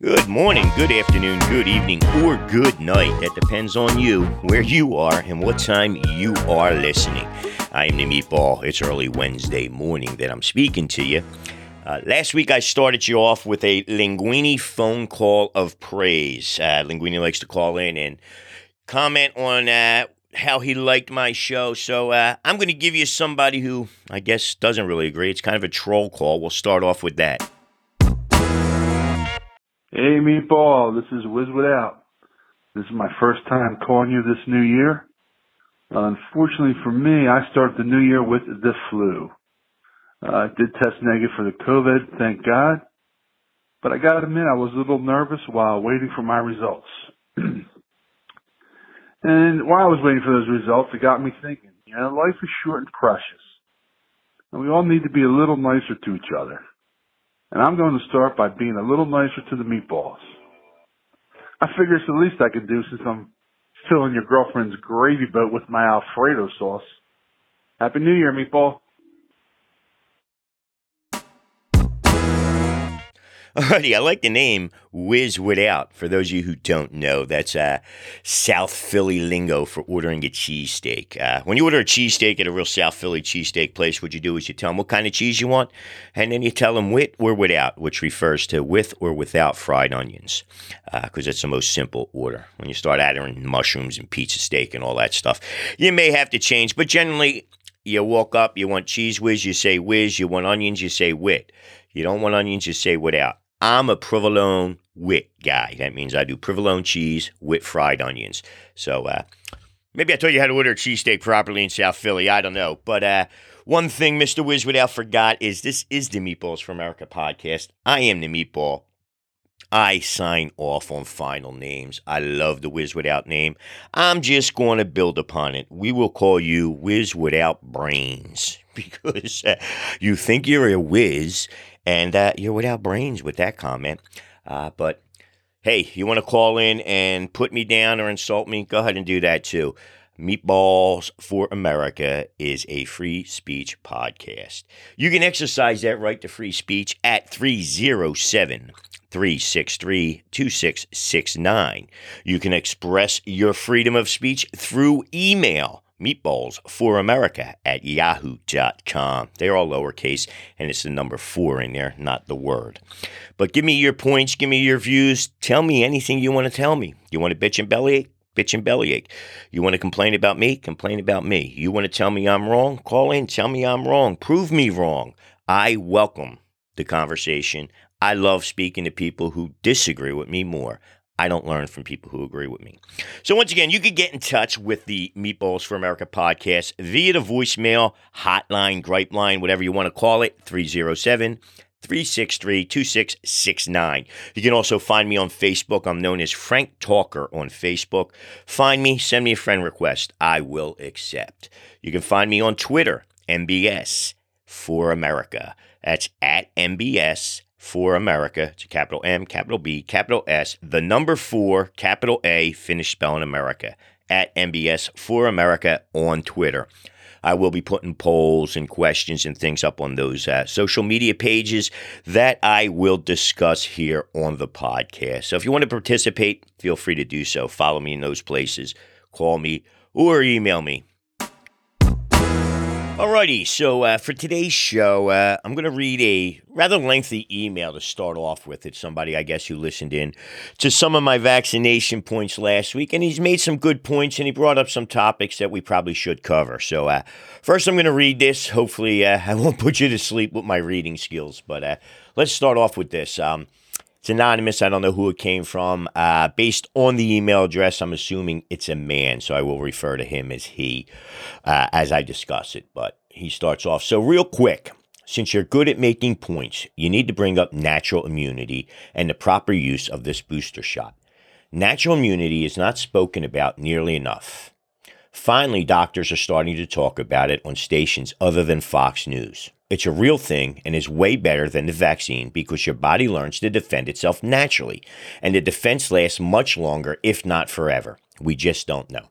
Good morning, good afternoon, good evening, or good night. That depends on you, where you are, and what time you are listening. I am the Meatball. It's early Wednesday morning that I'm speaking to you. Uh, last week I started you off with a Linguini phone call of praise. Uh, Linguini likes to call in and comment on uh, how he liked my show. So uh, I'm going to give you somebody who I guess doesn't really agree. It's kind of a troll call. We'll start off with that. Hey, Meatball, this is Wiz Without. This is my first time calling you this new year. Unfortunately for me, I start the new year with the flu. Uh, I did test negative for the COVID, thank God. But I gotta admit, I was a little nervous while waiting for my results. and while I was waiting for those results, it got me thinking, you know, life is short and precious. And we all need to be a little nicer to each other. And I'm going to start by being a little nicer to the meatballs. I figure it's the least I can do since I'm filling your girlfriend's gravy boat with my Alfredo sauce. Happy New Year, meatball. Alrighty, I like the name Whiz Without. For those of you who don't know, that's uh, South Philly lingo for ordering a cheesesteak. Uh, when you order a cheesesteak at a real South Philly cheesesteak place, what you do is you tell them what kind of cheese you want, and then you tell them with or without, which refers to with or without fried onions, because uh, it's the most simple order. When you start adding mushrooms and pizza steak and all that stuff, you may have to change, but generally, you walk up, you want Cheez Whiz, you say whiz, you want onions, you say wit. You don't want onions, you say without. I'm a provolone wit guy. That means I do provolone cheese with fried onions. So uh, maybe I told you how to order a cheesesteak properly in South Philly. I don't know. But uh, one thing Mr. Wiz Without forgot is this is the Meatballs for America podcast. I am the Meatball. I sign off on final names. I love the Wiz Without name. I'm just going to build upon it. We will call you Wiz Without Brains because uh, you think you're a whiz and uh, you're without brains with that comment. Uh, but hey, you want to call in and put me down or insult me? Go ahead and do that too. Meatballs for America is a free speech podcast. You can exercise that right to free speech at 307 363 2669. You can express your freedom of speech through email meatballs for America at yahoo.com. They're all lowercase, and it's the number four in there, not the word. But give me your points, give me your views. Tell me anything you want to tell me. You want to bitch and bellyache? Bitch and bellyache. You want to complain about me? Complain about me. You want to tell me I'm wrong? Call in, tell me I'm wrong. Prove me wrong. I welcome the conversation. I love speaking to people who disagree with me more. I don't learn from people who agree with me. So, once again, you can get in touch with the Meatballs for America podcast via the voicemail, hotline, gripe line, whatever you want to call it, 307 363 2669. You can also find me on Facebook. I'm known as Frank Talker on Facebook. Find me, send me a friend request. I will accept. You can find me on Twitter, MBS for America. That's at MBS for America. It's a capital M, capital B, capital S, the number four, capital A, finish spelling America at MBS for America on Twitter. I will be putting polls and questions and things up on those uh, social media pages that I will discuss here on the podcast. So if you want to participate, feel free to do so. Follow me in those places, call me, or email me Alrighty, so uh, for today's show, uh, I'm going to read a rather lengthy email to start off with. It's somebody, I guess, who listened in to some of my vaccination points last week, and he's made some good points, and he brought up some topics that we probably should cover. So, uh, first, I'm going to read this. Hopefully, uh, I won't put you to sleep with my reading skills, but uh, let's start off with this. Um, it's anonymous. I don't know who it came from. Uh, based on the email address, I'm assuming it's a man, so I will refer to him as he uh, as I discuss it. But he starts off so, real quick, since you're good at making points, you need to bring up natural immunity and the proper use of this booster shot. Natural immunity is not spoken about nearly enough. Finally, doctors are starting to talk about it on stations other than Fox News. It's a real thing and is way better than the vaccine because your body learns to defend itself naturally, and the defense lasts much longer, if not forever. We just don't know.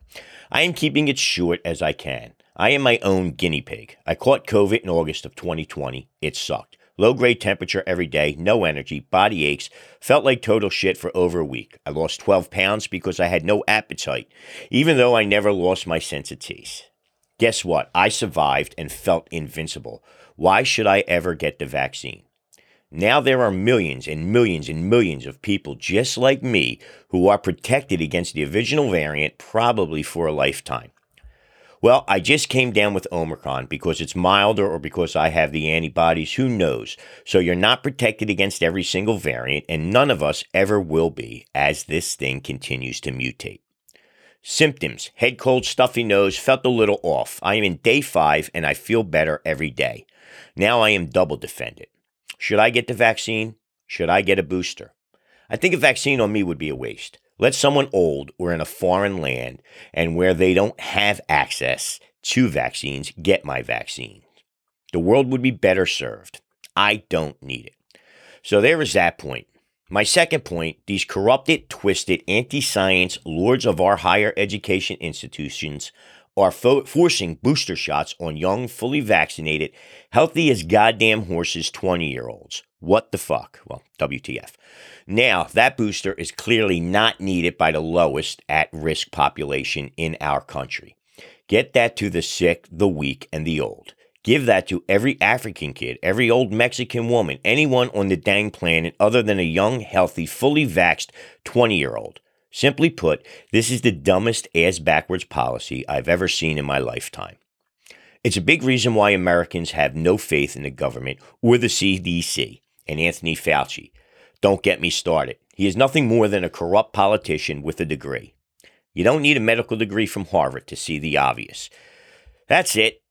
I am keeping it short as I can. I am my own guinea pig. I caught COVID in August of 2020. It sucked. Low grade temperature every day, no energy, body aches, felt like total shit for over a week. I lost 12 pounds because I had no appetite, even though I never lost my sense of taste. Guess what? I survived and felt invincible. Why should I ever get the vaccine? Now there are millions and millions and millions of people just like me who are protected against the original variant probably for a lifetime. Well, I just came down with Omicron because it's milder or because I have the antibodies. Who knows? So you're not protected against every single variant, and none of us ever will be as this thing continues to mutate. Symptoms head cold, stuffy nose, felt a little off. I am in day five and I feel better every day. Now I am double defended. Should I get the vaccine? Should I get a booster? I think a vaccine on me would be a waste. Let someone old or in a foreign land and where they don't have access to vaccines get my vaccine. The world would be better served. I don't need it. So there is that point. My second point these corrupted, twisted, anti science lords of our higher education institutions are fo- forcing booster shots on young, fully vaccinated, healthy as goddamn horses 20 year olds. What the fuck? Well, WTF. Now, that booster is clearly not needed by the lowest at risk population in our country. Get that to the sick, the weak, and the old. Give that to every African kid, every old Mexican woman, anyone on the dang planet other than a young, healthy, fully vaxxed 20 year old. Simply put, this is the dumbest ass backwards policy I've ever seen in my lifetime. It's a big reason why Americans have no faith in the government or the CDC and Anthony Fauci. Don't get me started. He is nothing more than a corrupt politician with a degree. You don't need a medical degree from Harvard to see the obvious. That's it.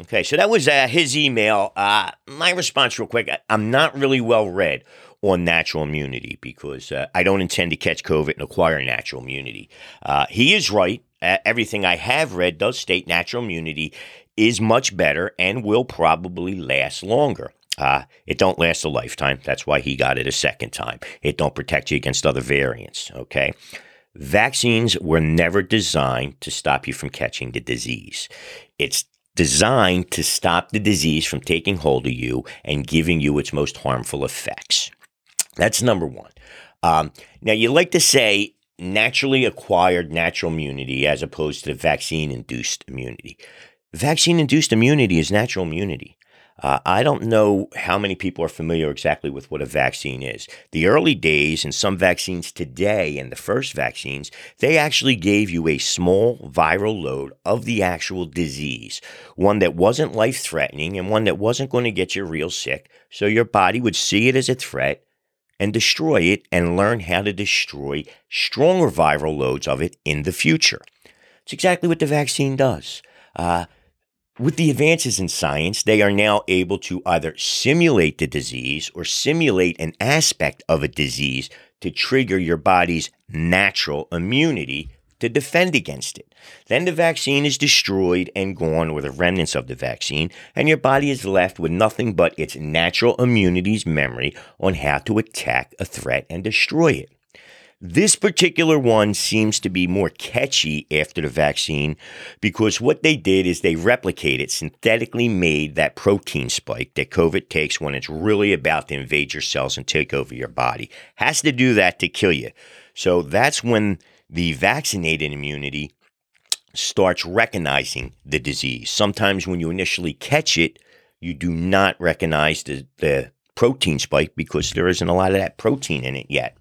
Okay, so that was uh, his email. Uh, my response, real quick I'm not really well read on natural immunity because uh, I don't intend to catch COVID and acquire natural immunity. Uh, he is right. everything I have read does state natural immunity is much better and will probably last longer. Uh, it don't last a lifetime. That's why he got it a second time. It don't protect you against other variants. Okay. Vaccines were never designed to stop you from catching the disease. It's designed to stop the disease from taking hold of you and giving you its most harmful effects. That's number one. Um, now, you like to say naturally acquired natural immunity as opposed to vaccine induced immunity. Vaccine induced immunity is natural immunity. Uh, I don't know how many people are familiar exactly with what a vaccine is. The early days and some vaccines today, and the first vaccines, they actually gave you a small viral load of the actual disease, one that wasn't life threatening and one that wasn't going to get you real sick. So your body would see it as a threat and destroy it and learn how to destroy stronger viral loads of it in the future. It's exactly what the vaccine does. Uh, with the advances in science, they are now able to either simulate the disease or simulate an aspect of a disease to trigger your body's natural immunity to defend against it. Then the vaccine is destroyed and gone, or the remnants of the vaccine, and your body is left with nothing but its natural immunity's memory on how to attack a threat and destroy it. This particular one seems to be more catchy after the vaccine because what they did is they replicated, synthetically made that protein spike that COVID takes when it's really about to invade your cells and take over your body. Has to do that to kill you. So that's when the vaccinated immunity starts recognizing the disease. Sometimes when you initially catch it, you do not recognize the, the protein spike because there isn't a lot of that protein in it yet.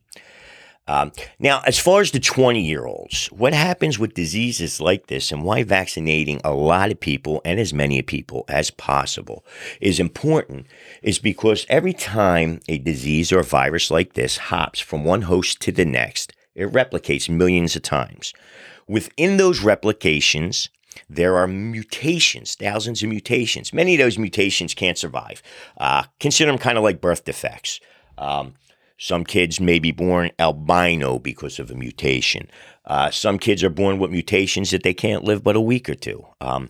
Um, now, as far as the 20 year olds, what happens with diseases like this and why vaccinating a lot of people and as many people as possible is important is because every time a disease or a virus like this hops from one host to the next, it replicates millions of times. Within those replications, there are mutations, thousands of mutations. Many of those mutations can't survive. Uh, consider them kind of like birth defects. Um, some kids may be born albino because of a mutation. Uh, some kids are born with mutations that they can't live but a week or two. Um,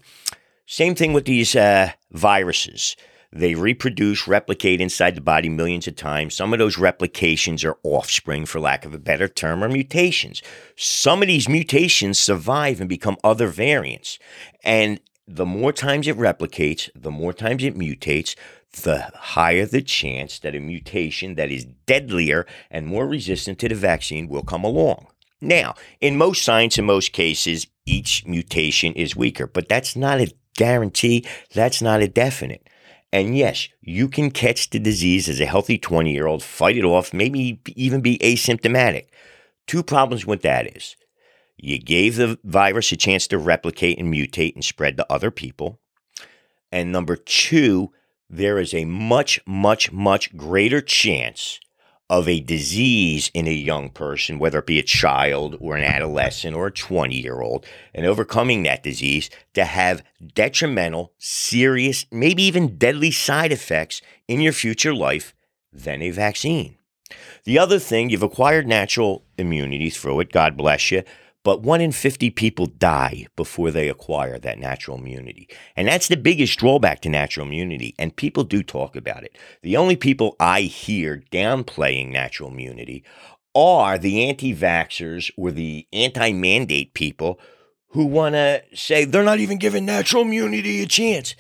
same thing with these uh, viruses. They reproduce, replicate inside the body millions of times. Some of those replications are offspring, for lack of a better term, or mutations. Some of these mutations survive and become other variants. And the more times it replicates, the more times it mutates, the higher the chance that a mutation that is deadlier and more resistant to the vaccine will come along. Now, in most science, in most cases, each mutation is weaker, but that's not a guarantee. That's not a definite. And yes, you can catch the disease as a healthy 20 year old, fight it off, maybe even be asymptomatic. Two problems with that is you gave the virus a chance to replicate and mutate and spread to other people. And number two, there is a much, much, much greater chance of a disease in a young person, whether it be a child or an adolescent or a 20 year old, and overcoming that disease to have detrimental, serious, maybe even deadly side effects in your future life than a vaccine. The other thing, you've acquired natural immunity through it, God bless you, but one in 50 people die before they acquire that natural immunity. And that's the biggest drawback to natural immunity. And people do talk about it. The only people I hear downplaying natural immunity are the anti vaxxers or the anti mandate people who want to say they're not even giving natural immunity a chance.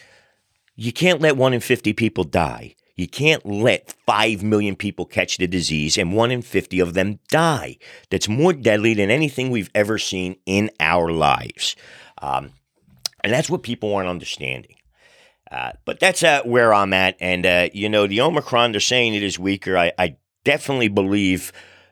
You can't let one in 50 people die. You can't let 5 million people catch the disease and 1 in 50 of them die. That's more deadly than anything we've ever seen in our lives. Um, and that's what people aren't understanding. Uh, but that's uh, where I'm at. And, uh, you know, the Omicron, they're saying it is weaker. I, I definitely believe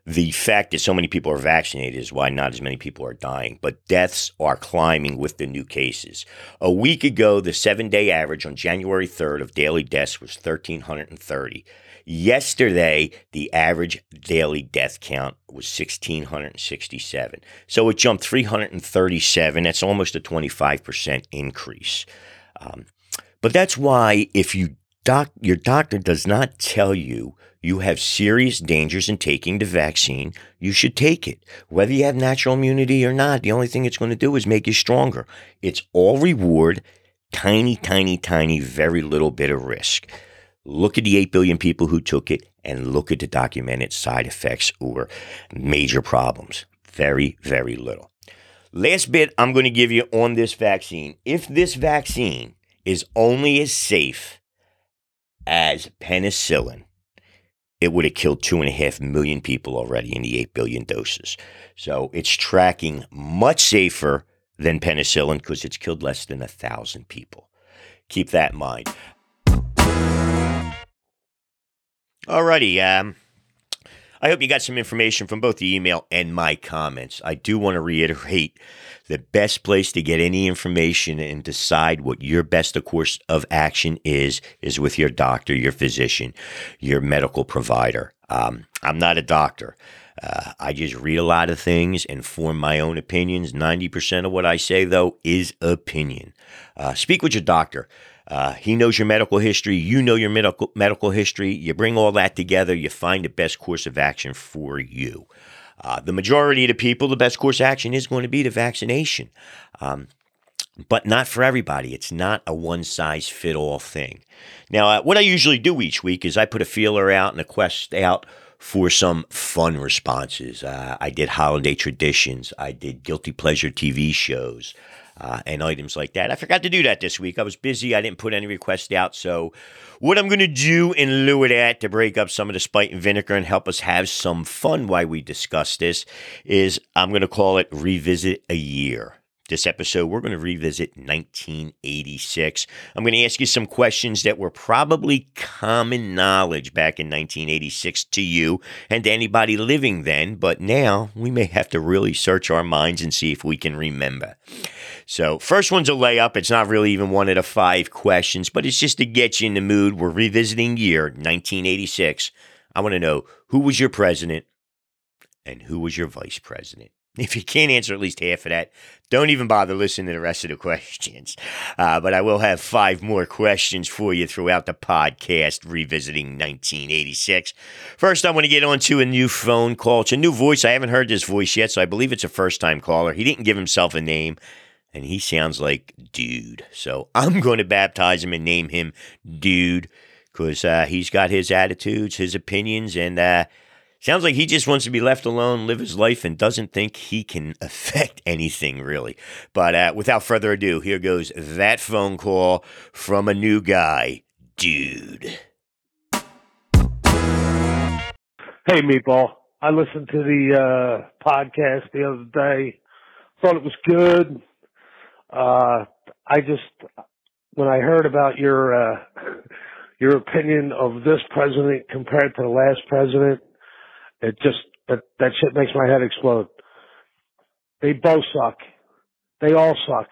the fact that so many people are vaccinated is why not as many people are dying, but deaths are climbing with the new cases. A week ago, the seven day average on January 3rd of daily deaths was 1,330. Yesterday, the average daily death count was 1,667. So it jumped 337. That's almost a 25% increase. Um, but that's why if you doc, your doctor does not tell you you have serious dangers in taking the vaccine, you should take it. Whether you have natural immunity or not, the only thing it's going to do is make you stronger. It's all reward, tiny, tiny, tiny, very little bit of risk. Look at the 8 billion people who took it and look at the documented side effects or major problems. Very, very little. Last bit I'm going to give you on this vaccine. If this vaccine is only as safe as penicillin, it would have killed two and a half million people already in the 8 billion doses. So it's tracking much safer than penicillin because it's killed less than a thousand people. Keep that in mind. Alrighty, um, I hope you got some information from both the email and my comments. I do want to reiterate the best place to get any information and decide what your best course of action is is with your doctor, your physician, your medical provider. Um, I'm not a doctor. Uh, I just read a lot of things and form my own opinions. 90% of what I say, though, is opinion. Uh, speak with your doctor. Uh, he knows your medical history. You know your medical medical history. You bring all that together. You find the best course of action for you. Uh, the majority of the people, the best course of action is going to be the vaccination, um, but not for everybody. It's not a one size fit all thing. Now, uh, what I usually do each week is I put a feeler out and a quest out for some fun responses. Uh, I did holiday traditions. I did guilty pleasure TV shows uh, and items like that. I forgot to do that this week. I was busy. I didn't put any requests out. So, what I'm going to do in lieu of that to break up some of the spite and vinegar and help us have some fun while we discuss this is I'm going to call it Revisit a Year. This episode, we're going to revisit 1986. I'm going to ask you some questions that were probably common knowledge back in 1986 to you and to anybody living then, but now we may have to really search our minds and see if we can remember. So, first one's a layup. It's not really even one of the five questions, but it's just to get you in the mood. We're revisiting year 1986. I want to know who was your president and who was your vice president? If you can't answer at least half of that, don't even bother listening to the rest of the questions. Uh, but I will have five more questions for you throughout the podcast revisiting 1986. First, I want to get on to a new phone call. It's a new voice. I haven't heard this voice yet, so I believe it's a first time caller. He didn't give himself a name, and he sounds like Dude. So I'm going to baptize him and name him Dude because uh, he's got his attitudes, his opinions, and uh, Sounds like he just wants to be left alone, live his life, and doesn't think he can affect anything really. But uh, without further ado, here goes that phone call from a new guy, dude. Hey, Meatball. I listened to the uh, podcast the other day. Thought it was good. Uh, I just, when I heard about your uh, your opinion of this president compared to the last president, it just that that shit makes my head explode. They both suck. They all suck.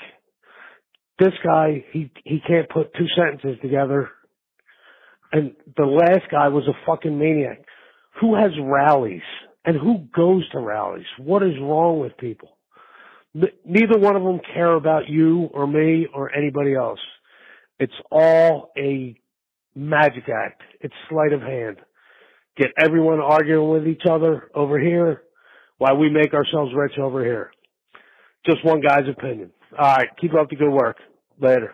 This guy, he he can't put two sentences together. And the last guy was a fucking maniac. Who has rallies and who goes to rallies? What is wrong with people? Neither one of them care about you or me or anybody else. It's all a magic act. It's sleight of hand get everyone arguing with each other over here while we make ourselves rich over here. Just one guy's opinion. All right. Keep up the good work. Later.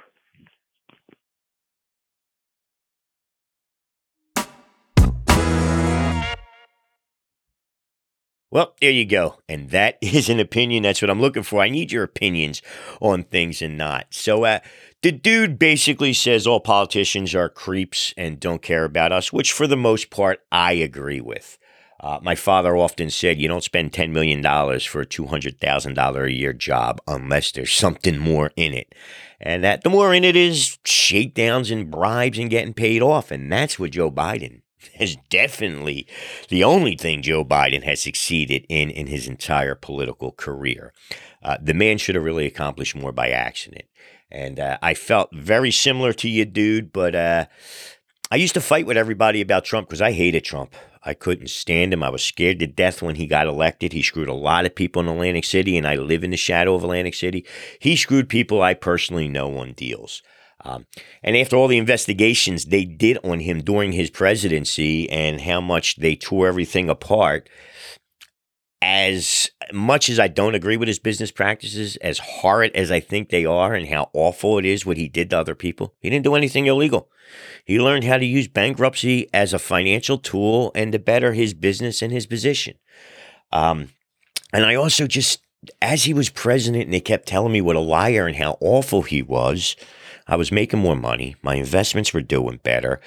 Well, there you go. And that is an opinion. That's what I'm looking for. I need your opinions on things and not. So, uh, the dude basically says all politicians are creeps and don't care about us, which for the most part, I agree with. Uh, my father often said, you don't spend $10 million for a $200,000 a year job unless there's something more in it. And that the more in it is shakedowns and bribes and getting paid off. And that's what Joe Biden is definitely the only thing Joe Biden has succeeded in in his entire political career. Uh, the man should have really accomplished more by accident. And uh, I felt very similar to you, dude, but uh, I used to fight with everybody about Trump because I hated Trump. I couldn't stand him. I was scared to death when he got elected. He screwed a lot of people in Atlantic City, and I live in the shadow of Atlantic City. He screwed people I personally know on deals. Um, and after all the investigations they did on him during his presidency and how much they tore everything apart, as much as I don't agree with his business practices, as horrid as I think they are and how awful it is what he did to other people, he didn't do anything illegal. He learned how to use bankruptcy as a financial tool and to better his business and his position. Um, and I also just, as he was president and they kept telling me what a liar and how awful he was, I was making more money. My investments were doing better.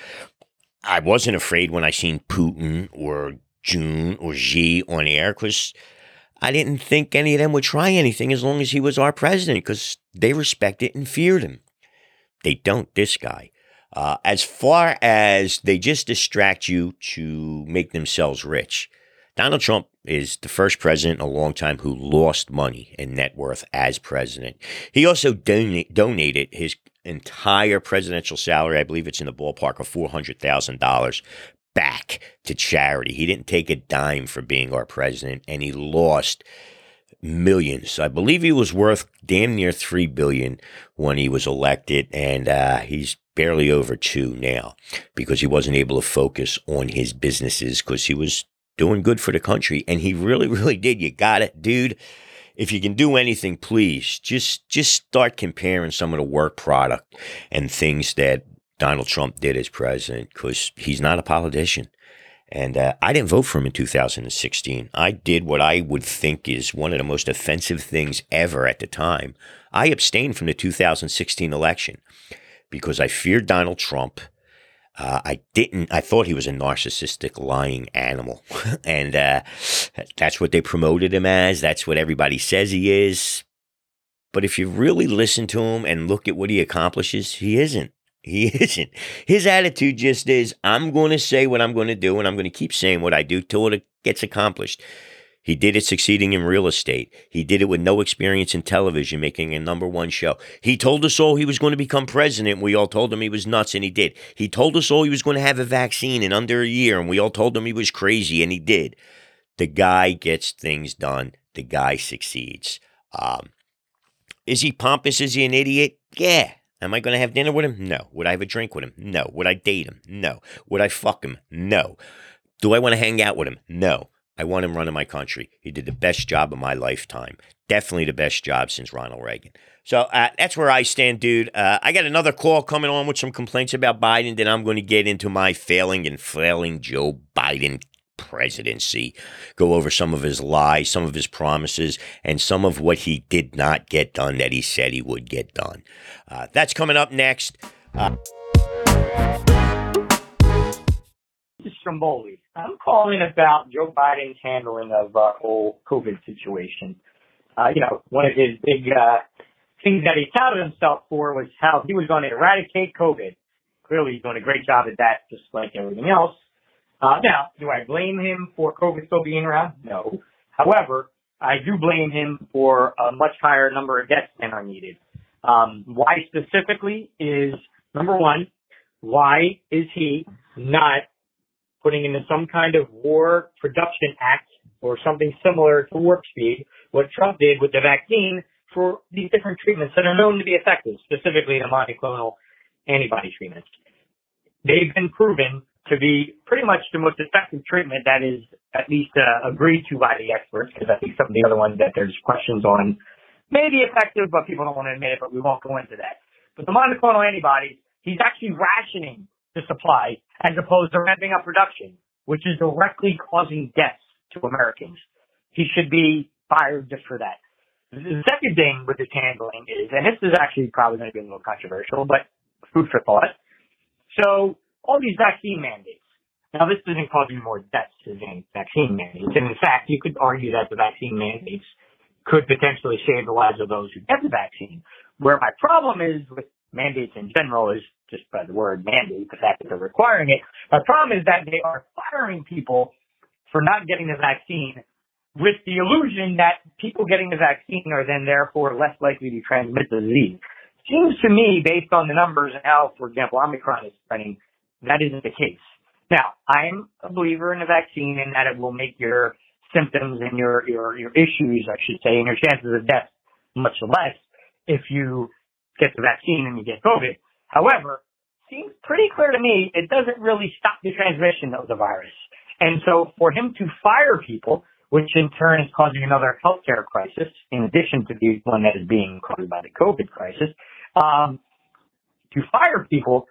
I wasn't afraid when I seen Putin or June or Xi on air because I didn't think any of them would try anything as long as he was our president because they respected and feared him. They don't, this guy. Uh, as far as they just distract you to make themselves rich, Donald Trump is the first president in a long time who lost money and net worth as president. He also donated his entire presidential salary. I believe it's in the ballpark of $400,000 back to charity. He didn't take a dime for being our president, and he lost millions. I believe he was worth damn near three billion when he was elected, and uh, he's barely over two now because he wasn't able to focus on his businesses because he was doing good for the country, and he really, really did. You got it, dude. If you can do anything, please just just start comparing some of the work product and things that Donald Trump did as president because he's not a politician. And uh, I didn't vote for him in 2016. I did what I would think is one of the most offensive things ever at the time. I abstained from the 2016 election because I feared Donald Trump. Uh, I didn't, I thought he was a narcissistic, lying animal. and uh, that's what they promoted him as. That's what everybody says he is. But if you really listen to him and look at what he accomplishes, he isn't. He isn't. His attitude just is I'm going to say what I'm going to do, and I'm going to keep saying what I do till it gets accomplished. He did it succeeding in real estate. He did it with no experience in television, making a number one show. He told us all he was going to become president. We all told him he was nuts, and he did. He told us all he was going to have a vaccine in under a year, and we all told him he was crazy, and he did. The guy gets things done. The guy succeeds. Um, is he pompous? Is he an idiot? Yeah. Am I going to have dinner with him? No. Would I have a drink with him? No. Would I date him? No. Would I fuck him? No. Do I want to hang out with him? No. I want him running my country. He did the best job of my lifetime. Definitely the best job since Ronald Reagan. So uh, that's where I stand, dude. Uh, I got another call coming on with some complaints about Biden. Then I'm going to get into my failing and flailing Joe Biden presidency. Go over some of his lies, some of his promises, and some of what he did not get done that he said he would get done. Uh, that's coming up next. This is Stromboli. I'm calling about Joe Biden's handling of uh, whole COVID situation. Uh, you know, one of his big uh, things that he touted himself for was how he was going to eradicate COVID. Clearly, he's doing a great job at that, just like everything else. Uh, now, do I blame him for COVID still being around? No. However, I do blame him for a much higher number of deaths than are needed. Um, why specifically is number one, why is he not putting into some kind of war production act or something similar to warp speed, what Trump did with the vaccine for these different treatments that are known to be effective, specifically the monoclonal antibody treatments. They've been proven to be pretty much the most effective treatment that is at least uh, agreed to by the experts, because I think some of the other ones that there's questions on may be effective, but people don't want to admit it, but we won't go into that. But the monoclonal antibodies, he's actually rationing the supply as opposed to ramping up production, which is directly causing deaths to Americans. He should be fired just for that. The second thing with his handling is, and this is actually probably going to be a little controversial, but food for thought. So all these vaccine mandates. Now, this isn't causing more deaths than vaccine mandates. And in fact, you could argue that the vaccine mandates could potentially save the lives of those who get the vaccine. Where my problem is with mandates in general is just by the word mandate, the fact that they're requiring it. My problem is that they are firing people for not getting the vaccine with the illusion that people getting the vaccine are then therefore less likely to transmit the disease. Seems to me, based on the numbers and how, for example, Omicron is spreading, that isn't the case. Now, I'm a believer in a vaccine and that it will make your symptoms and your, your, your issues, I should say, and your chances of death much less if you get the vaccine and you get COVID. However, seems pretty clear to me it doesn't really stop the transmission of the virus. And so for him to fire people, which in turn is causing another healthcare crisis, in addition to the one that is being caused by the COVID crisis, um, to fire people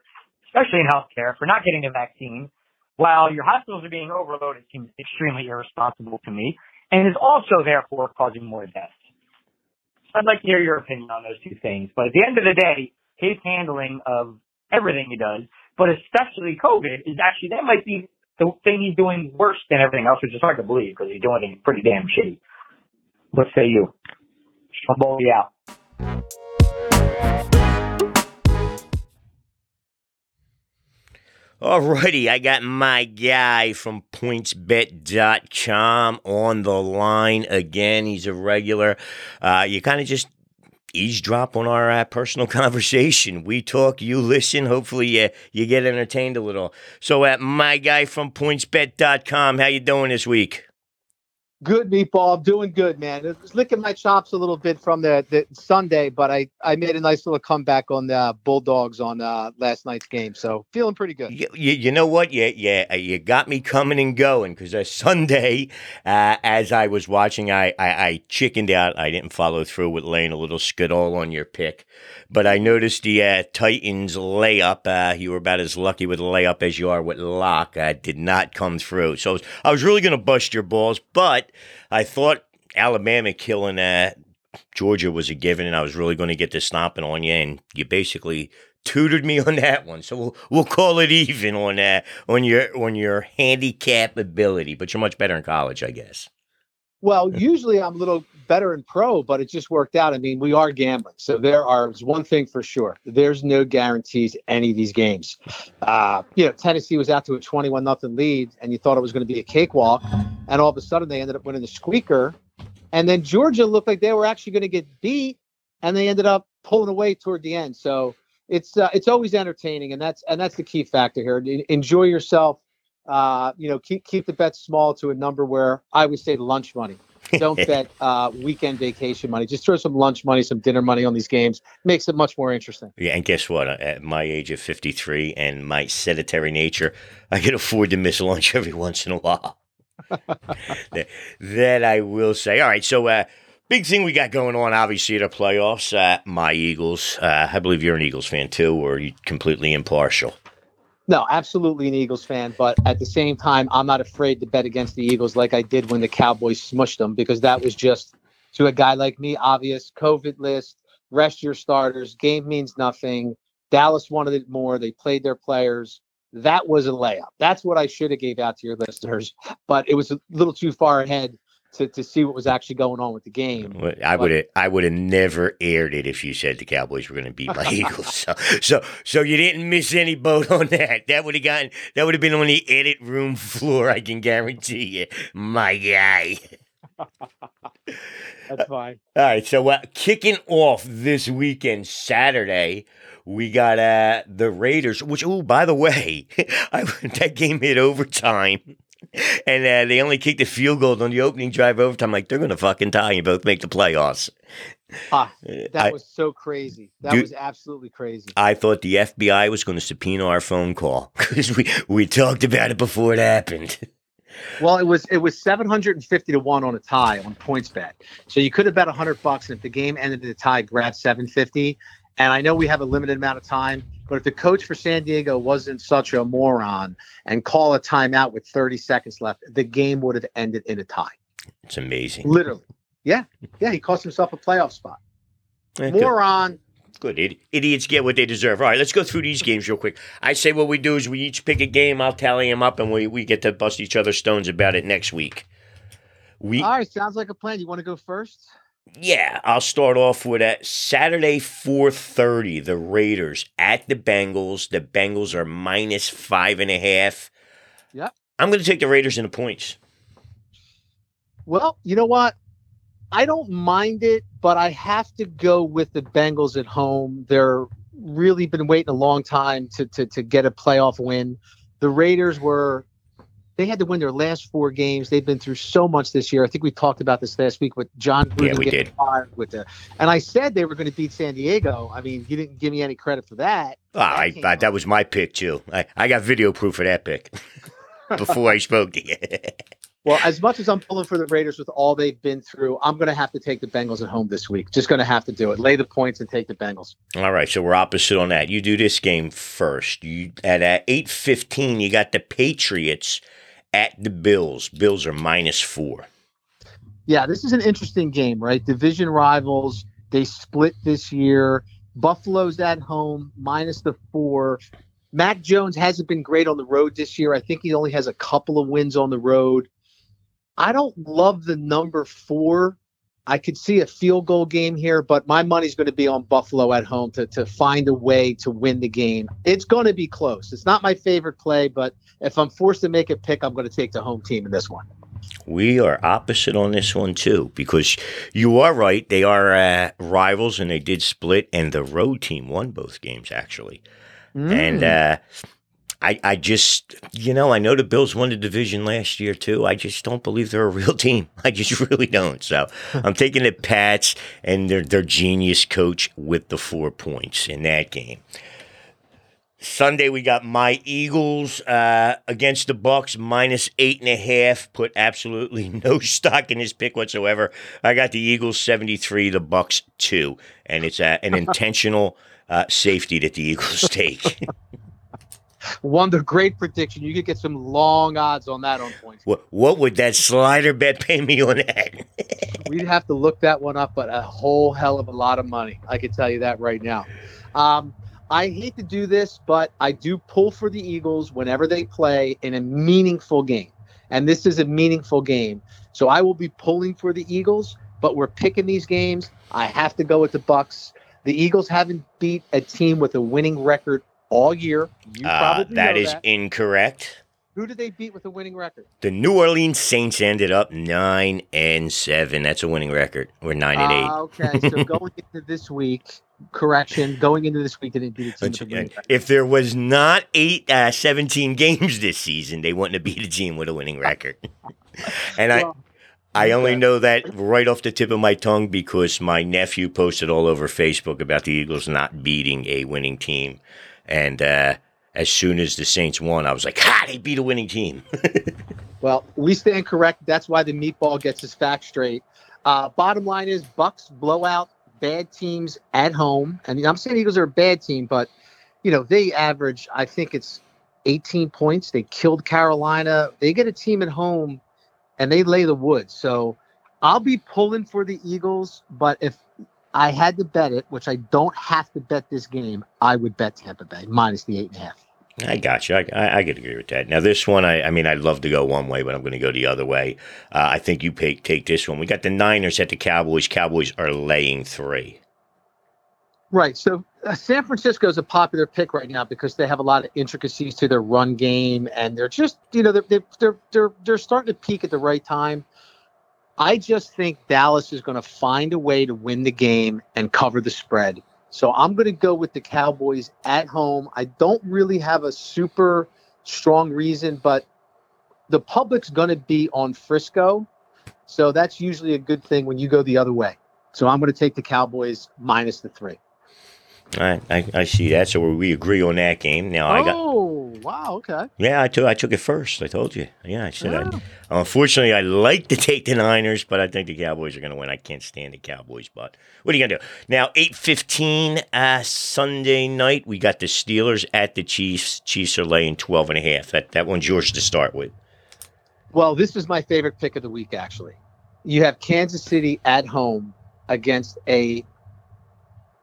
especially in healthcare, for not getting a vaccine, while your hospitals are being overloaded seems extremely irresponsible to me, and is also therefore causing more deaths. I'd like to hear your opinion on those two things. But at the end of the day, his handling of everything he does, but especially COVID, is actually that might be the thing he's doing worse than everything else, which is hard to believe because he's doing it pretty damn shitty. What say you? Stromboli out. Alrighty, I got my guy from pointsbet.com on the line again. He's a regular. Uh, you kind of just eavesdrop on our uh, personal conversation. We talk, you listen. Hopefully, you, you get entertained a little. So, at uh, my guy from pointsbet.com, how you doing this week? Good meatball. I'm doing good, man. It was licking my chops a little bit from the, the Sunday, but I, I made a nice little comeback on the Bulldogs on uh, last night's game. So feeling pretty good. You, you, you know what? Yeah, yeah, uh, you got me coming and going because uh, Sunday, uh, as I was watching, I, I, I, chickened out. I didn't follow through with laying a little skidole on your pick, but I noticed the uh, Titans layup. Uh, you were about as lucky with layup as you are with lock. Uh, did not come through. So I was, I was really going to bust your balls, but I thought Alabama killing that Georgia was a given, and I was really going to get the stomping on you, and you basically tutored me on that one. So we'll, we'll call it even on that on your on your handicap ability. But you're much better in college, I guess. Well, usually I'm a little better in pro, but it just worked out. I mean, we are gambling, so there are one thing for sure: there's no guarantees any of these games. Uh, you know, Tennessee was out to a 21 nothing lead, and you thought it was going to be a cakewalk, and all of a sudden they ended up winning the squeaker, and then Georgia looked like they were actually going to get beat, and they ended up pulling away toward the end. So it's uh, it's always entertaining, and that's and that's the key factor here. Enjoy yourself uh, you know, keep keep the bets small to a number where I would say lunch money. Don't bet uh, weekend vacation money. Just throw some lunch money, some dinner money on these games. Makes it much more interesting. Yeah, and guess what? At my age of 53 and my sedentary nature, I can afford to miss lunch every once in a while. that, that, I will say. All right, so uh, big thing we got going on, obviously, at the playoffs. Uh, my Eagles. Uh, I believe you're an Eagles fan too, or are you completely impartial? No, absolutely an Eagles fan, but at the same time, I'm not afraid to bet against the Eagles like I did when the Cowboys smushed them because that was just to a guy like me obvious. COVID list, rest your starters, game means nothing. Dallas wanted it more. They played their players. That was a layup. That's what I should have gave out to your listeners, but it was a little too far ahead to, to see what was actually going on with the game. I would have I would have never aired it if you said the Cowboys were going to beat my Eagles. So so so you didn't miss any boat on that. That would have gotten that would have been on the edit room floor. I can guarantee you, my guy. That's fine. All right, so uh, kicking off this weekend, Saturday, we got uh, the Raiders. Which, oh, by the way, I, that game hit overtime and uh, they only kicked a field goal on the opening drive overtime. Like they're gonna fucking tie and both make the playoffs. Ah, that I, was so crazy. That dude, was absolutely crazy. I thought the FBI was going to subpoena our phone call because we we talked about it before it happened. Well, it was it was seven hundred and fifty to one on a tie on points bet. So you could have bet hundred bucks, and if the game ended in a tie, grab seven fifty. And I know we have a limited amount of time, but if the coach for San Diego wasn't such a moron and call a timeout with 30 seconds left, the game would have ended in a tie. It's amazing. Literally. Yeah. Yeah. He cost himself a playoff spot. Yeah, moron. Good. Good. Idiots get what they deserve. All right, let's go through these games real quick. I say what we do is we each pick a game. I'll tally them up, and we, we get to bust each other's stones about it next week. We all right. Sounds like a plan. You want to go first? Yeah, I'll start off with a Saturday 4:30. The Raiders at the Bengals. The Bengals are minus five and a half. Yeah, I'm going to take the Raiders in the points. Well, you know what? I don't mind it, but I have to go with the Bengals at home. They're really been waiting a long time to to to get a playoff win. The Raiders were they had to win their last four games. They've been through so much this year. I think we talked about this last week with Jon Gruden yeah, we did. fired with the, and I said they were going to beat San Diego. I mean, you didn't give me any credit for that. Oh, that, I, I, that was my pick too. I, I got video proof of that pick before I spoke to you. well, as much as I'm pulling for the Raiders with all they've been through, I'm going to have to take the Bengals at home this week. Just going to have to do it. Lay the points and take the Bengals. All right, so we're opposite on that. You do this game first. You at uh, eight fifteen. You got the Patriots at the Bills. Bills are minus four. Yeah, this is an interesting game, right? Division rivals. They split this year. Buffalo's at home, minus the four. Mac Jones hasn't been great on the road this year. I think he only has a couple of wins on the road. I don't love the number four I could see a field goal game here, but my money's going to be on Buffalo at home to, to find a way to win the game. It's going to be close. It's not my favorite play, but if I'm forced to make a pick, I'm going to take the home team in this one. We are opposite on this one too, because you are right. They are uh, rivals, and they did split, and the road team won both games actually. Mm. And uh, I, I just, you know, I know the Bills won the division last year too. I just don't believe they're a real team. I just really don't. So I'm taking the Pats and their their genius coach with the four points in that game. Sunday we got my Eagles uh, against the Bucks minus eight and a half. Put absolutely no stock in this pick whatsoever. I got the Eagles seventy three, the Bucks two, and it's uh, an intentional uh, safety that the Eagles take. Wonder, great prediction. You could get some long odds on that on points. What, what would that slider bet pay me on that? We'd have to look that one up, but a whole hell of a lot of money. I can tell you that right now. Um, I hate to do this, but I do pull for the Eagles whenever they play in a meaningful game. And this is a meaningful game. So I will be pulling for the Eagles, but we're picking these games. I have to go with the Bucks. The Eagles haven't beat a team with a winning record all year. You uh, that is that. incorrect. Who did they beat with a winning record? The New Orleans Saints ended up nine and seven. That's a winning record. We're nine and eight. Uh, okay, so going into this week, correction, going into this week, they didn't beat a team. If there was not eight, uh, 17 games this season, they wouldn't have beat a team with a winning record. and well, I, I only know that right off the tip of my tongue because my nephew posted all over Facebook about the Eagles not beating a winning team. And uh, as soon as the Saints won, I was like, "Ha! They beat a winning team." well, we stand correct. That's why the meatball gets his facts straight. Uh, bottom line is Bucks blowout bad teams at home, and I'm saying Eagles are a bad team, but you know they average. I think it's 18 points. They killed Carolina. They get a team at home and they lay the wood. So I'll be pulling for the Eagles, but if I had to bet it, which I don't have to bet this game, I would bet Tampa Bay minus the eight and a half. I got you. I, I, I could agree with that. Now, this one, I, I mean, I'd love to go one way, but I'm going to go the other way. Uh, I think you pay, take this one. We got the Niners at the Cowboys. Cowboys are laying three. Right. So uh, San Francisco is a popular pick right now because they have a lot of intricacies to their run game, and they're just, you know, they're they're they're they're starting to peak at the right time. I just think Dallas is going to find a way to win the game and cover the spread. So I'm going to go with the Cowboys at home. I don't really have a super strong reason, but the public's going to be on Frisco. So that's usually a good thing when you go the other way. So I'm going to take the Cowboys minus the three. All right, I, I see that. So we agree on that game. Now I got. Oh, Oh, wow. Okay. Yeah, I took I took it first. I told you. Yeah, I said. I, unfortunately, I like to take the Niners, but I think the Cowboys are going to win. I can't stand the Cowboys, but what are you going to do? Now, eight fifteen uh, Sunday night, we got the Steelers at the Chiefs. Chiefs are laying twelve and a half. That that one's yours to start with. Well, this is my favorite pick of the week, actually. You have Kansas City at home against a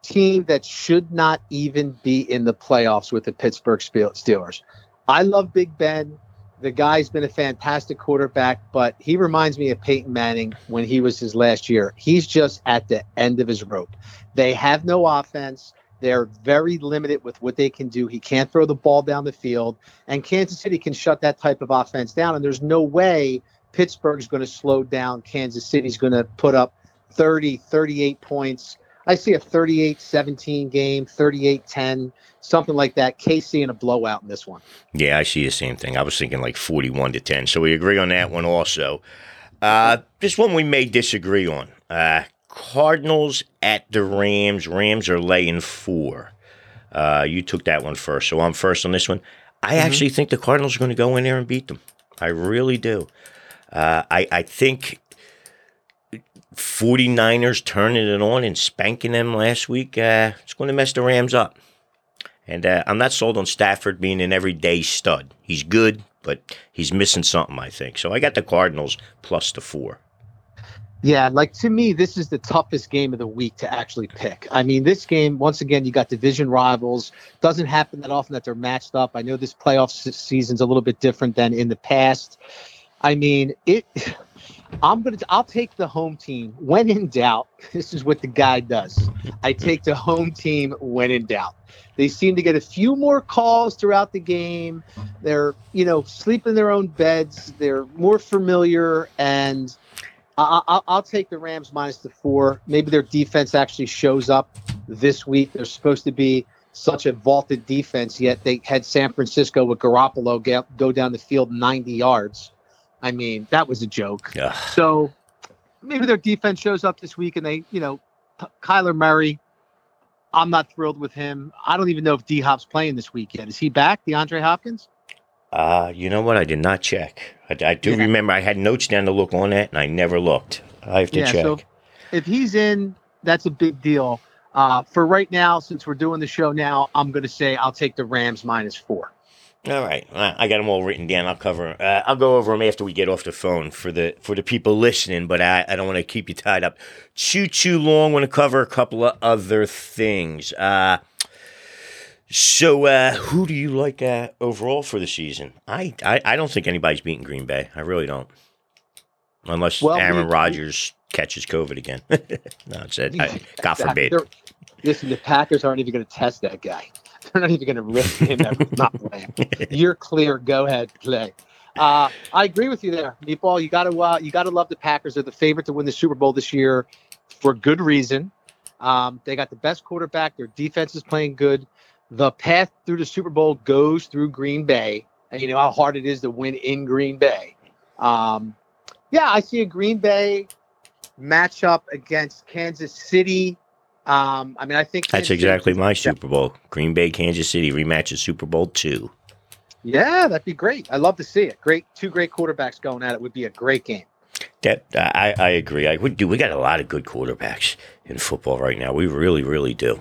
team that should not even be in the playoffs with the Pittsburgh Steelers. I love Big Ben. The guy's been a fantastic quarterback, but he reminds me of Peyton Manning when he was his last year. He's just at the end of his rope. They have no offense. They're very limited with what they can do. He can't throw the ball down the field, and Kansas City can shut that type of offense down. And there's no way Pittsburgh's going to slow down. Kansas City's going to put up 30, 38 points. I see a 38 17 game, 38 10, something like that. KC in a blowout in this one. Yeah, I see the same thing. I was thinking like 41 to 10. So we agree on that one also. Uh, this one we may disagree on. Uh, Cardinals at the Rams. Rams are laying four. Uh, you took that one first, so I'm first on this one. I mm-hmm. actually think the Cardinals are going to go in there and beat them. I really do. Uh, I, I think 49ers turning it on and spanking them last week, uh, it's going to mess the Rams up. And uh, I'm not sold on Stafford being an everyday stud. He's good, but he's missing something, I think. So I got the Cardinals plus the four. Yeah, like to me, this is the toughest game of the week to actually pick. I mean, this game, once again, you got division rivals. Doesn't happen that often that they're matched up. I know this playoff season's a little bit different than in the past. I mean, it. I'm gonna. I'll take the home team when in doubt. This is what the guy does. I take the home team when in doubt. They seem to get a few more calls throughout the game. They're, you know, sleep in their own beds. They're more familiar, and I, will take the Rams minus the four. Maybe their defense actually shows up this week. They're supposed to be such a vaulted defense, yet they had San Francisco with Garoppolo go down the field 90 yards. I mean, that was a joke. Yeah. So maybe their defense shows up this week and they, you know, Kyler Murray. I'm not thrilled with him. I don't even know if D Hop's playing this week yet. Is he back, DeAndre Hopkins? Uh, you know what? I did not check. I, I do yeah. remember I had notes down to look on that, and I never looked. I have to yeah, check. So if he's in, that's a big deal. Uh, for right now, since we're doing the show now, I'm going to say I'll take the Rams minus four. All right, I got them all written down. I'll cover. Uh, I'll go over them after we get off the phone for the for the people listening. But I, I don't want to keep you tied up too too long. Want to cover a couple of other things. Uh, so uh, who do you like uh, overall for the season? I, I I don't think anybody's beating Green Bay. I really don't, unless well, Aaron Rodgers catches COVID again. no, it's it. I, God forbid. Listen, the Packers aren't even going to test that guy. They're not even going to risk him not playing. You're clear. Go ahead, play. Uh, I agree with you there, Meatball. You got to uh, you got to love the Packers. They're the favorite to win the Super Bowl this year for good reason. Um, they got the best quarterback. Their defense is playing good. The path through the Super Bowl goes through Green Bay, and you know how hard it is to win in Green Bay. Um, yeah, I see a Green Bay matchup against Kansas City. Um, I mean, I think that's exactly my Super Bowl. Green Bay, Kansas City rematch of Super Bowl two. Yeah, that'd be great. I love to see it. Great, two great quarterbacks going at it would be a great game. That I, I agree. I would do. We got a lot of good quarterbacks in football right now. We really, really do.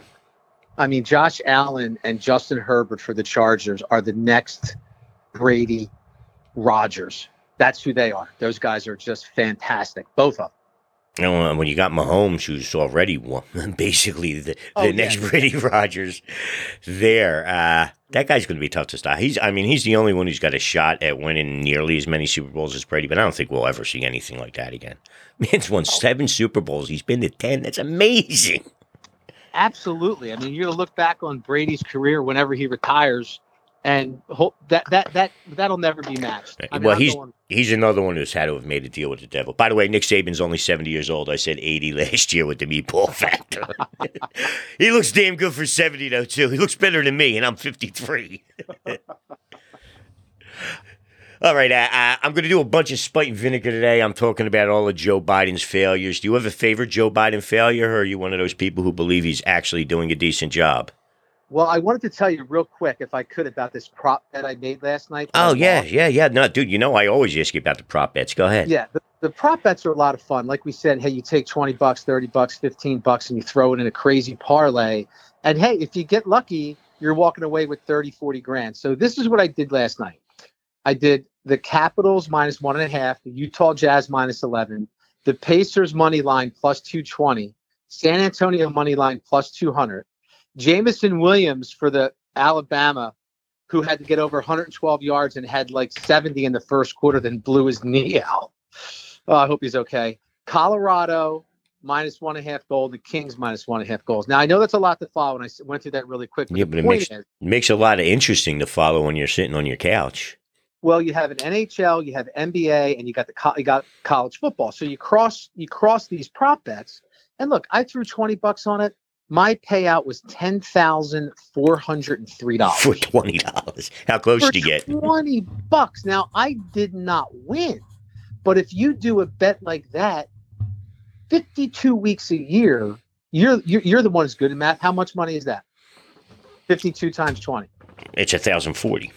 I mean, Josh Allen and Justin Herbert for the Chargers are the next Brady, Rodgers. That's who they are. Those guys are just fantastic, both of them. Know, when you got Mahomes, who's already one, basically the, the Oh, yeah. next Brady Rodgers there, uh, that guy's going to be tough to stop. He's, I mean, he's the only one who's got a shot at winning nearly as many Super Bowls as Brady, but I don't think we'll ever see anything like that again. Man's won seven Super Bowls. He's been to 10. That's amazing. Absolutely. I mean, you're gonna look back on Brady's career whenever he retires, and hope that that that that'll never be matched. I mean, well, I'm he's going- he's another one who's had to have made a deal with the devil. By the way, Nick Saban's only 70 years old. I said 80 last year with the meatball factor. he looks damn good for 70, though, too. He looks better than me, and I'm 53. all right, uh, I'm going to do a bunch of spite and vinegar today. I'm talking about all of Joe Biden's failures. Do you have a favorite Joe Biden failure, or are you one of those people who believe he's actually doing a decent job? Well, I wanted to tell you real quick, if I could, about this prop bet I made last night. Oh, yeah, yeah, yeah. No, dude, you know I always ask you about the prop bets. Go ahead. Yeah, the, the prop bets are a lot of fun. Like we said, hey, you take 20 bucks, 30 bucks, 15 bucks, and you throw it in a crazy parlay. And hey, if you get lucky, you're walking away with 30, 40 grand. So this is what I did last night. I did the Capitals minus one and a half, the Utah Jazz minus 11, the Pacers money line plus 220, San Antonio money line plus 200, Jameson Williams for the Alabama, who had to get over 112 yards and had like 70 in the first quarter, then blew his knee out. Oh, I hope he's okay. Colorado minus one and a half goal, the Kings minus one and a half goals. Now I know that's a lot to follow, and I went through that really quick. Yeah, but it makes- is, makes a lot of interesting to follow when you're sitting on your couch. well, you have an NHL, you have NBA, and you got the you got college football. So you cross you cross these prop bets, and look, I threw 20 bucks on it. My payout was ten thousand four hundred and three dollars. for twenty dollars. How close for did you get? 20 bucks. Now, I did not win, but if you do a bet like that, 52 weeks a year, you're you're, you're the one who's good at math. How much money is that? 52 times 20. It's a thousand forty.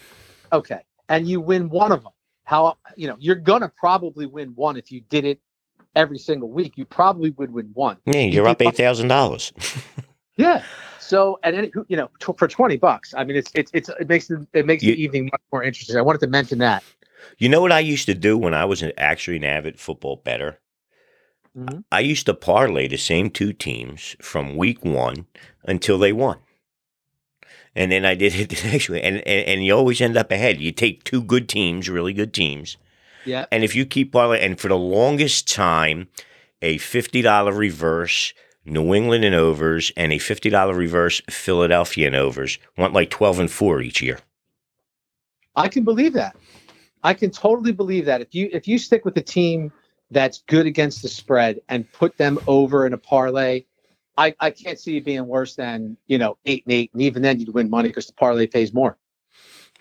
Okay. And you win one of them. How, you know, you're going to probably win one if you did it every single week. You probably would win one. Yeah, you're up eight thousand dollars. Yeah. So, and then, you know, tw- for 20 bucks, I mean, it's, it's, it's, it makes the, it makes You- the evening much more interesting. I wanted to mention that. You know what I used to do when I was an, actually an avid football better? Mhm. I used to parlay the same two teams from week one until they won. And then I did it the next week. And, and, and you always end up ahead. You take two good teams, really good teams, Yeah. And if you keep parlay, and for the longest time, a fifty dollar reverse New England and overs and a fifty dollar reverse Philadelphia and overs went like twelve and four each year. I can believe that. I can totally believe that. If you if you stick with a team that's good against the spread and put them over in a parlay, I, I can't see it being worse than you know eight and eight, and even then you'd win money because the parlay pays more.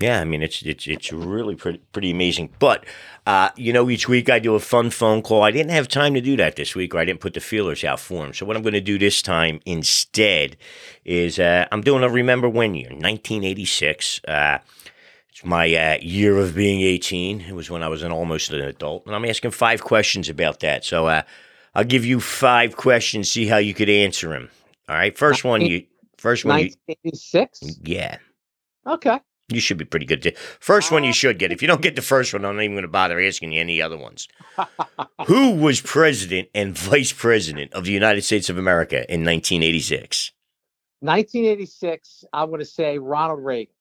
Yeah, I mean it's it's it's really pretty pretty amazing. But uh, you know, each week I do a fun phone call. I didn't have time to do that this week, or I didn't put the feelers out for them. So what I'm going to do this time instead is uh, I'm doing a remember when year, 1986. Uh, it's my uh, year of being 18. It was when I was an almost an adult, and I'm asking five questions about that. So uh, I'll give you five questions. See how you could answer them. All right. First one, you first one, 1986. yeah. Okay. You should be pretty good. To, first one you should get. If you don't get the first one, I'm not even going to bother asking you any other ones. Who was president and vice president of the United States of America in 1986? 1986. I'm going to say Ronald Reagan.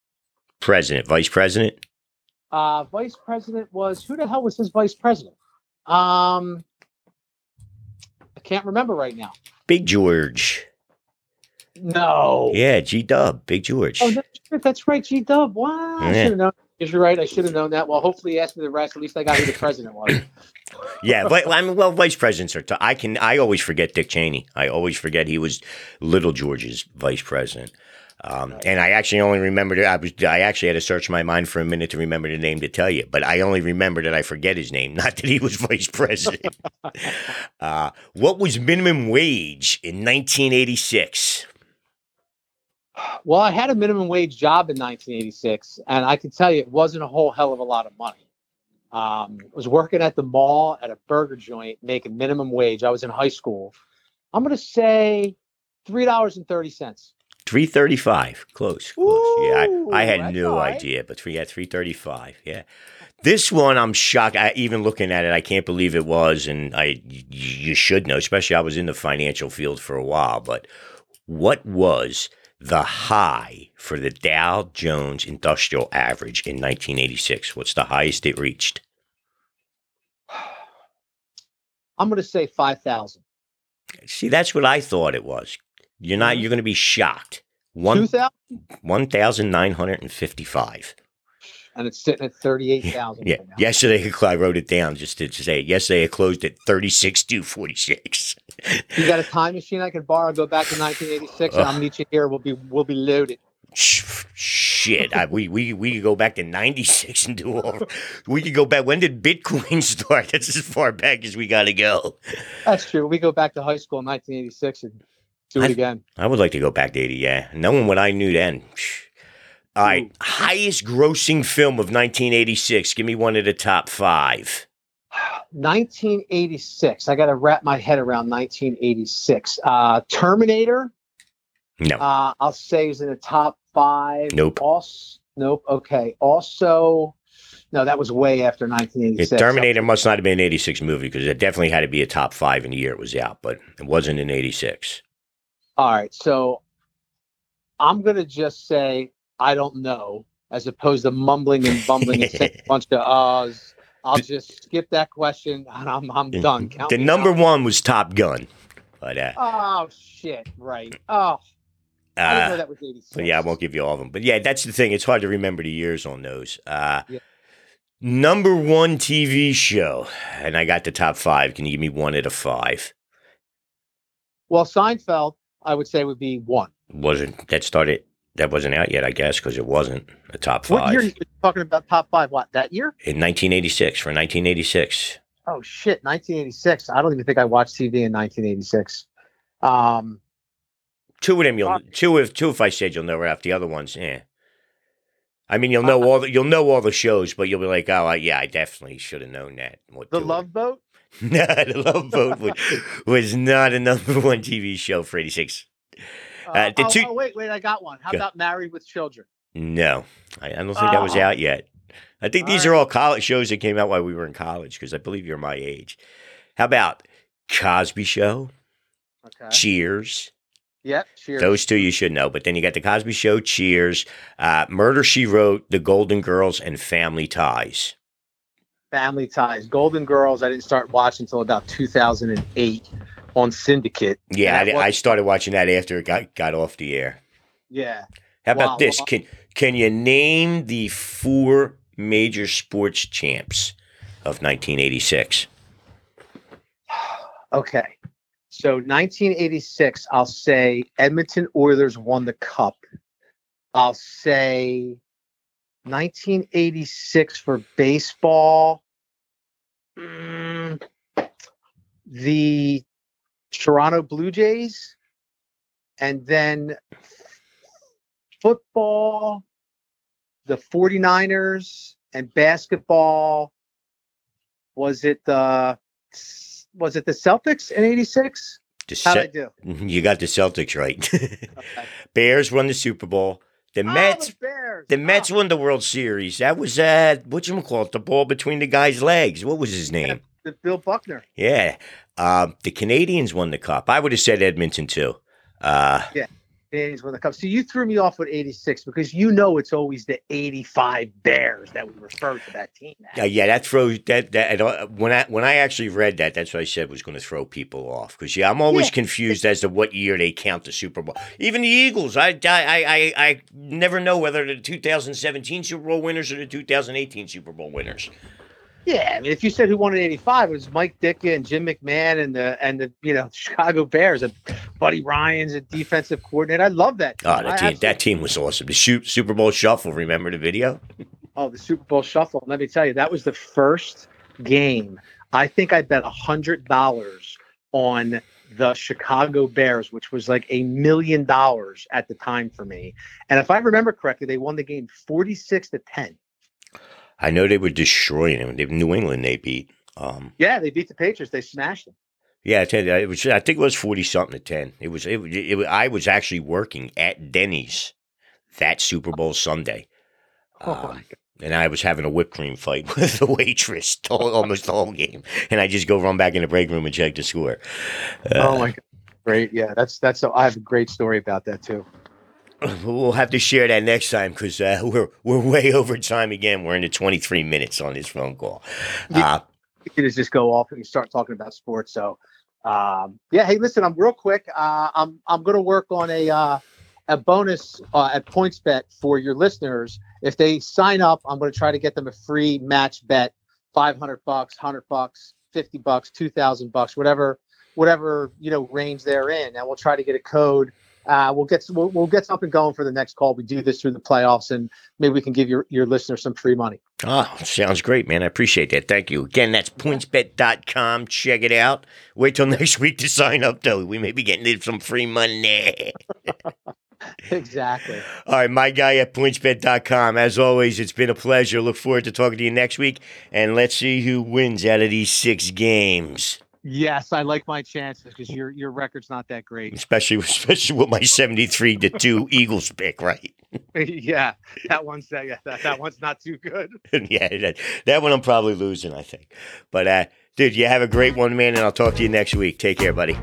President, vice president? Uh, vice president was who the hell was his vice president? Um, I can't remember right now. Big George. No. Yeah, G Dub, Big George. Oh, that's, right, that's right, G Dub. Wow, I should have known. You're right. I should have known that. Well, hopefully, you asked me the rest. At least I got who the president was. Yeah, but I mean, well, vice presidents are. T- I can. I always forget Dick Cheney. I always forget he was Little George's vice president. Um, and I actually only remembered it. I was. I actually had to search my mind for a minute to remember the name to tell you. But I only remember that I forget his name, not that he was vice president. uh, what was minimum wage in 1986? Well, I had a minimum wage job in 1986, and I can tell you it wasn't a whole hell of a lot of money. Um, I was working at the mall at a burger joint, making minimum wage. I was in high school. I'm going to say three dollars and thirty cents. Three thirty-five, close, close. yeah, I, I had no right. idea, but three, yeah, three thirty-five. Yeah, this one I'm shocked. I, even looking at it, I can't believe it was, and i you should know, especially I was in the financial field for a while. But what was the high for the Dow Jones Industrial Average in 1986? What's the highest it reached? I'm going to say 5,000. See, that's what I thought it was. You're not, mm-hmm. you're going to be shocked. 1,955 and it's sitting at 38,000 Yeah. right. Yesterday, I wrote it down just to say. Yesterday, it closed at thirty-six two forty-six. You got a time machine I could borrow, go back to 1986, and I'll meet you here. We'll be we'll be loaded. Shit, I, we we we could go back to '96 and do all. We could go back. When did Bitcoin start? That's as far back as we got to go. That's true. We go back to high school in 1986 and do it I- again. I would like to go back to '80. Yeah, knowing what I knew then. All right, Ooh. highest grossing film of 1986. Give me one of the top five. 1986. I got to wrap my head around 1986. Uh, Terminator. No, Uh, I'll say is in the top five. Nope. Also, nope. Okay. Also, no, that was way after Yeah, 1986. Terminator must not have been an 86 movie because it definitely had to be a top five in the year it was out, but it wasn't in 86. All right. So I'm going to just say I don't know, as opposed to mumbling and bumbling and saying a bunch of uhs. I'll just skip that question and I'm, I'm done. Count The number out. one was Top Gun. But, uh, Oh, shit. Right. Oh, I uh, that was 86. yeah, I won't give you all of them. But yeah, that's the thing. It's hard to remember the years on those. Uh, Yeah. Number one TV show, and I got the top five. Can you give me one out of five? Well, Seinfeld, I would say would be one. Wasn't that started? That wasn't out yet, I guess, because it wasn't a top five What year are you talking about top five? What, that year? in 1986 for 1986. Oh, shit. 1986. I don't even think I watched TV in 1986. Um, Two of them, you'll uh, Fuck. two if two if I said you'll know right off. The other ones, yeah. I mean, you'll uh, know all the you'll know all the shows, but you'll be like, oh, I- yeah, I definitely should have known that. What The Love Boat? no, the Love Boat was, was not a number one TV show for '86. Uh, the oh, two- oh, wait, wait, I got one. How Go. about Married with Children? No, I, I don't think that was Oh. out yet. I think these are all college shows that came out while we were in college because I believe you're my age. How about Cosby Show, Okay. Cheers? Yep. Cheers. Those two you should know. But then you got the Cosby Show, Cheers, uh, Murder She Wrote, The Golden Girls, and Family Ties. Family Ties. Golden Girls, I didn't start watching until about 2008 on Syndicate. Yeah, I, that I started watching that after it got, got off the air. Yeah. How about Wow, this? wow. Can can you name the four major sports champs of 1986? Okay. So 1986, I'll say Edmonton Oilers won the cup. I'll say 1986 for baseball. Mm, the Toronto Blue Jays. And then football, the 49ers, and basketball. Was it the was it the Celtics in '86? The How'd I do? you got the Celtics right. Okay. Bears won the Super Bowl. The Oh, Mets the Bears. the Mets Oh, won the World Series. That was uh what you call it? The ball between the guy's legs. What was his name? The Bill Buckner. Yeah. Um, the Canadiens won the cup. I would have said Edmonton too. Uh, Canadiens won the cup. So you threw me off with '86 because you know it's always the '85 Bears that we refer to that team. as. Uh, yeah, that throws that that uh, when I when I actually read that, that's what I said was going to throw people off because yeah, I'm always Yeah. confused as to what year they count the Super Bowl. Even the Eagles, I I I I, never know whether the 2017 Super Bowl winners or the 2018 Super Bowl winners. Yeah, I mean, if you said who won in '85, it was Mike Ditka and Jim McMahon and the and the you know Chicago Bears and Buddy Ryan's a defensive coordinator. I love that. Oh, I that team that team was awesome. The shoot Super Bowl Shuffle. Remember the video? Oh, the Super Bowl Shuffle. Let me tell you, that was the first game. I think I bet a hundred dollars on the Chicago Bears, which was like a million dollars at the time for me. And if I remember correctly, they won the game forty-six to ten. I know they were destroying them. They, New England they beat. Um, Yeah, they beat the Patriots. They smashed them. Yeah, I tell you, it was. I think it was forty something to ten. It was. It, it, it, I was actually working at Denny's that Super Bowl Sunday, Oh, um, my God. and I was having a whipped cream fight with the waitress the whole- almost the whole game. And I just go run back in the break room and check the score. Uh, oh my God. Great. Yeah, that's that's. A, I have a great story about that too. We'll have to share that next time because uh, we're we're way over time again. We're into twenty three minutes on this phone call. Uh, You can just go off and start talking about sports. So, um, yeah. Hey, listen, I'm real quick. Uh, I'm I'm going to work on a uh, a bonus uh, at PointsBet for your listeners. If they sign up, I'm going to try to get them a free match bet, 500 bucks, 100 bucks, 50 bucks, 2,000 bucks, whatever whatever you know range they're in, and we'll try to get a code. Uh, we'll get we'll, we'll get something going for the next call. We do this through the playoffs, and maybe we can give your your listeners some free money. Oh, sounds great, man. I appreciate that. Thank you. Again, that's pointsbet.com. Check it out. Wait till next week to sign up, though. We may be getting some free money. exactly. All right, my guy at pointsbet.com. As always, it's been a pleasure. Look forward to talking to you next week. And let's see who wins out of these six games, Yes, I like my chances because your your record's not that great. especially, especially with my 73 to 2 Eagles pick, right? yeah, that one's that, yeah, that that one's not too good. yeah, that, that one I'm probably losing, I think. But, uh, dude, you have a great one, man, and I'll talk to you next week. Take care, buddy.